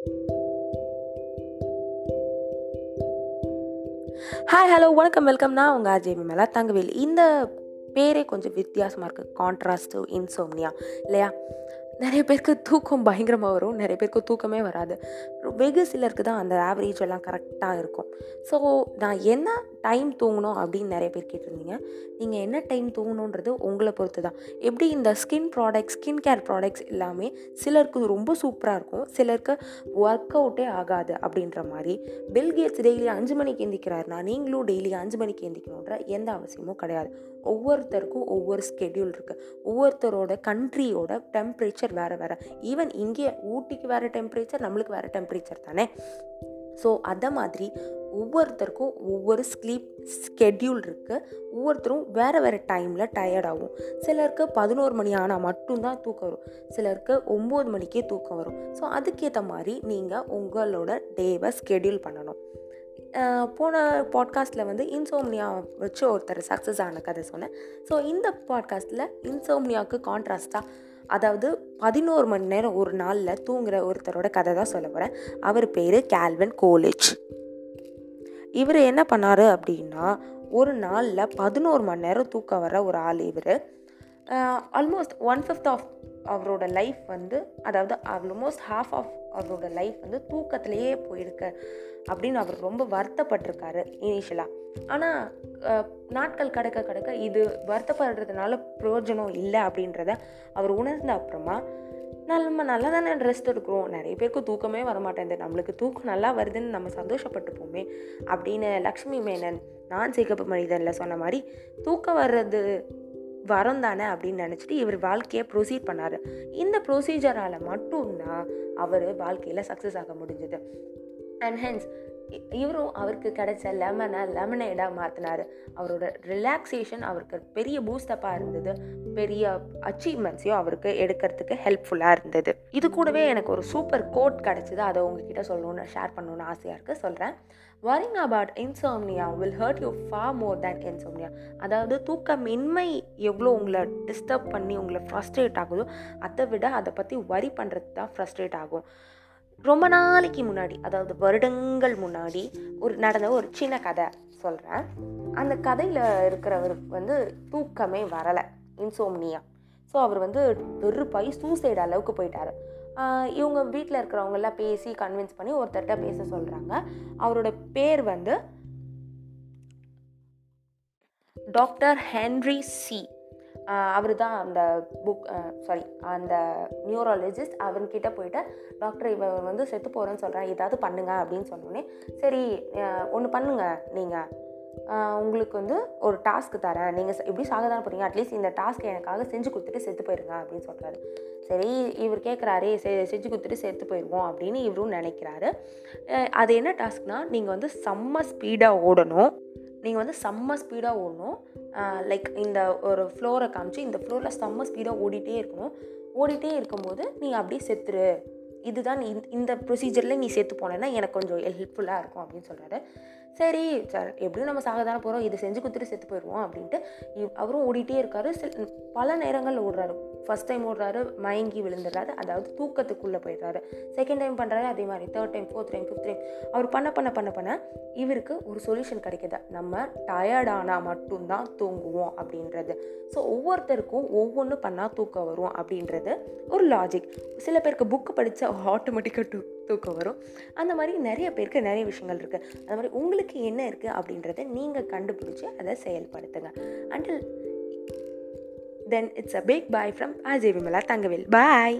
Hi hello வணக்கம். Welcome நான் உங்கள் அஜய் மேலா தங்கவேல். இந்த பேரே கொஞ்சம் வித்தியாசமாக இருக்குது கான்ட்ராஸ்ட் இன்சோம்னியா இல்லையா? நிறைய பேருக்கு தூக்கம் பயங்கரமாக வரும். நிறைய பேருக்கு தூக்கமே வராது. வெகு சிலருக்கு தான் அந்த ஆவரேஜ் எல்லாம் கரெக்டாக இருக்கும். ஸோ நான் என்ன டைம் தூங்கணும் அப்படின்னு நிறைய பேர் கேட்டிருந்தீங்க. நீங்கள் என்ன டைம் தூங்கணுன்றது உங்களை பொறுத்து தான் எப்படி இந்த skin products skin care products எல்லாமே சிலருக்கு ரொம்ப சூப்பராக இருக்கும். சிலருக்கு ஒர்க் அவுட்டே ஆகாது அப்படின்ற மாதிரி பில்கேட்ஸ் டெய்லி அஞ்சு மணிக்கு எந்திக்கிறாருனா நீங்களும் டெய்லி அஞ்சு மணிக்கு எந்திக்கணுன்ற எந்த அவசியமும் கிடையாது. ஒவ்வொருத்தருக்கும் ஒவ்வொரு ஸ்கெடியூல் இருக்குது ஒவ்வொருத்தரோட கண்ட்ரியோட டெம்பரேச்சர் வேறு வேறு. ஈவன் இங்கே ஊட்டிக்கு வேறு டெம்பரேச்சர் நம்மளுக்கு வேறு டெம்பரேச்சர் தானே ஸோ அதை மாதிரி ஒவ்வொருத்தருக்கும் ஒவ்வொரு ஸ்லீப் ஸ்கெட்யூல் இருக்குது ஒவ்வொருத்தரும் வேறு வேறு டைமில் டயர்டாகும் சிலருக்கு பதினோரு மணி ஆனால் மட்டும்தான் தூக்கம் வரும். சிலருக்கு ஒம்பது மணிக்கே தூக்கம் வரும். ஸோ அதுக்கேற்ற மாதிரி நீங்கள் உங்களோட டேவை ஸ்கெடியூல் பண்ணணும். போன பாட்காஸ்ட்டில் வந்து இன்சோம்னியா வச்சு ஒருத்தர் சக்ஸஸ் ஆன கதை சொன்னேன். ஸோ இந்த பாட்காஸ்ட்டில் இன்சோம்னியாவுக்கு கான்ட்ராஸ்ட்டாக அதாவது பதினோரு மணி நேரம் ஒரு நாளில் தூங்குற ஒருத்தரோட கதை தான் சொல்ல போகிறேன் அவர் பேர் கேல்வன் கோலேஜ் இவர் என்ன பண்ணார் அப்படின்னா ஒரு நாளில் பதினோரு மணி நேரம் தூக்கம் வர ஒரு ஆள் இவர். ஆல்மோஸ்ட் ஒன் ஃபிஃப்த் ஆஃப் அவரோட லைஃப் வந்து அதாவது ஆல்மோஸ்ட் ஹாஃப் ஆஃப் அவரோட லைஃப் வந்து தூக்கத்திலேயே போயிருக்கு அப்படின்னு அவர் ரொம்ப வருத்தப்பட்டிருக்காரு இனிஷியலாக ஆனால் நாட்கள் கடக்க கடக்க இது வருத்தப்படுறதுனால பிரயோஜனம் இல்லை அப்படின்றத அவர் உணர்ந்த அப்புறமா நம்ம நல்லா தானே ரெஸ்ட் எடுக்கிறோம். நிறைய பேருக்கு தூக்கமே வரமாட்டேங்குது நம்மளுக்கு தூக்கம் நல்லா வருதுன்னு நம்ம சந்தோஷப்பட்டுப்போமே அப்படின்னு லக்ஷ்மி மேனன் நான் சிகப்பு மனிதனில் சொன்ன மாதிரி தூக்கம் வர்றது வரம் தானே அப்படின்னு நினச்சிட்டு இவர் வாழ்க்கையை ப்ரொசீட் பண்ணார். இந்த ப்ரொசீஜரால் மட்டும்தான் அவர் வாழ்க்கையில் சக்ஸஸ் ஆக முடிஞ்சது. அண்ட் ஹென்ஸ் இவரும் அவருக்கு கிடைச்ச லெமனை லெமனேடாக மாற்றினார் அவரோட ரிலாக்ஸேஷன் அவருக்கு பெரிய பூஸ்டப்பாக இருந்தது. பெரிய அச்சீவ்மெண்ட்ஸையும் அவருக்கு எடுக்கிறதுக்கு ஹெல்ப்ஃபுல்லாக இருந்தது. இது கூடவே எனக்கு ஒரு சூப்பர் கோட் கிடச்சிது. அதை உங்ககிட்ட சொல்லணும்னு ஷேர் பண்ணணும்னு ஆசையாக இருக்குது சொல்கிறேன் worrying about insomnia will hurt you for more than insomnia அதாவது தூக்கமின்மை எவ்வளோ உங்களை டிஸ்டர்ப் பண்ணி உங்களை ஃப்ரஸ்ட்ரேட் ஆகுதோ அதை விட அதை பற்றி வரி பண்ணுறது தான் ஃப்ரஸ்ட்ரேட் ஆகும். ரொம்ப நாளைக்கு முன்னாடி அதாவது வருடங்கள் முன்னாடி ஒரு நடந்த ஒரு சின்ன கதை சொல்கிறேன் அந்த கதையில் இருக்கிறவர் வந்து தூக்கமே வரலை இன்சோம்னியா ஸோ அவர் வந்து வெறுப்பாய் சூசைட் அளவுக்கு போயிட்டார். இவங்க வீட்டில் இருக்கிறவங்கெல்லாம் பேசி கன்வின்ஸ் பண்ணி ஒருத்தர்கிட்ட பேச சொல்கிறாங்க அவரோட பேர் வந்து டாக்டர் ஹென்ரி சி. அவர் தான் அந்த புக் சாரி அந்த நியூரலஜிஸ்ட் அவன்கிட்ட போயிட்டு டாக்டர் இவன் வந்து செத்து போகிறேன்னு சொல்கிறேன் ஏதாவது பண்ணுங்க அப்படின்னு சொன்னோடனே சரி ஒன்று பண்ணுங்க நீங்கள் உங்களுக்கு வந்து ஒரு டாஸ்க்கு தரேன். நீங்கள் எப்படி சாக தானே போகிறீங்க அட்லீஸ்ட் இந்த டாஸ்க் எனக்காக செஞ்சு கொடுத்துட்டு செத்து போயிருங்க அப்படின்னு சொல்கிறாரு சரி இவர் கேட்குறாரே செ செஞ்சு கொடுத்துட்டு செத்து போயிடுவோம் அப்படின்னு இவரும் நினைக்கிறாரு. அது என்ன டாஸ்க்னால் நீங்கள் வந்து செம்ம ஸ்பீடாக ஓடணும். நீங்கள் வந்து செம்ம ஸ்பீடாக ஓடணும். லைக் இந்த ஒரு ஃப்ளோரை காமிச்சு இந்த ஃப்ளோரில் செம்ம ஸ்பீடாக ஓடிட்டே இருக்கணும். ஓடிட்டே இருக்கும்போது நீ அப்படியே செத்துரு. இதுதான் இந்த ப்ரொசீஜரில் நீ சேர்த்து போனேன்னா எனக்கு கொஞ்சம் ஹெல்ப்ஃபுல்லாக இருக்கும் அப்படின்னு சொல்கிறாரு சரி சார் எப்படியும் நம்ம சாக தானே போகிறோம் இது செஞ்சு கொடுத்துட்டு செத்து போயிடுவோம் அப்படின்ட்டு அவரும் ஓடிட்டே இருக்காரு. பல நேரங்களில் ஓடுறாரு. ஃபஸ்ட் டைம் ஓடுறாரு மயங்கி விழுந்துடுறாரு அதாவது தூக்கத்துக்குள்ளே போயிடுறாரு. செகண்ட் டைம் பண்ணுறாரு அதே மாதிரி. Third time fourth time fifth time அவர் பண்ண பண்ண பண்ண பண்ண இவருக்கு ஒரு சொல்யூஷன் கிடைக்கிது. நம்ம டயர்டானால் மட்டும்தான் தூங்குவோம் அப்படின்றது. ஸோ ஒவ்வொருத்தருக்கும் ஒவ்வொன்று பண்ணால் தூக்கம் வரும் அப்படின்றது ஒரு லாஜிக் சில பேருக்கு புக்கு படித்தா ஆட்டோமேட்டிக்காக டூ தூக்கம் வரும். அந்த மாதிரி நிறைய பேருக்கு நிறைய விஷயங்கள் இருக்குது அந்த மாதிரி உங்களுக்கு என்ன இருக்குது அப்படின்றத நீங்கள் கண்டுபிடிச்சி அதை செயல்படுத்துங்க. Until then it's a big bye from Ajay Vimala Thangavel bye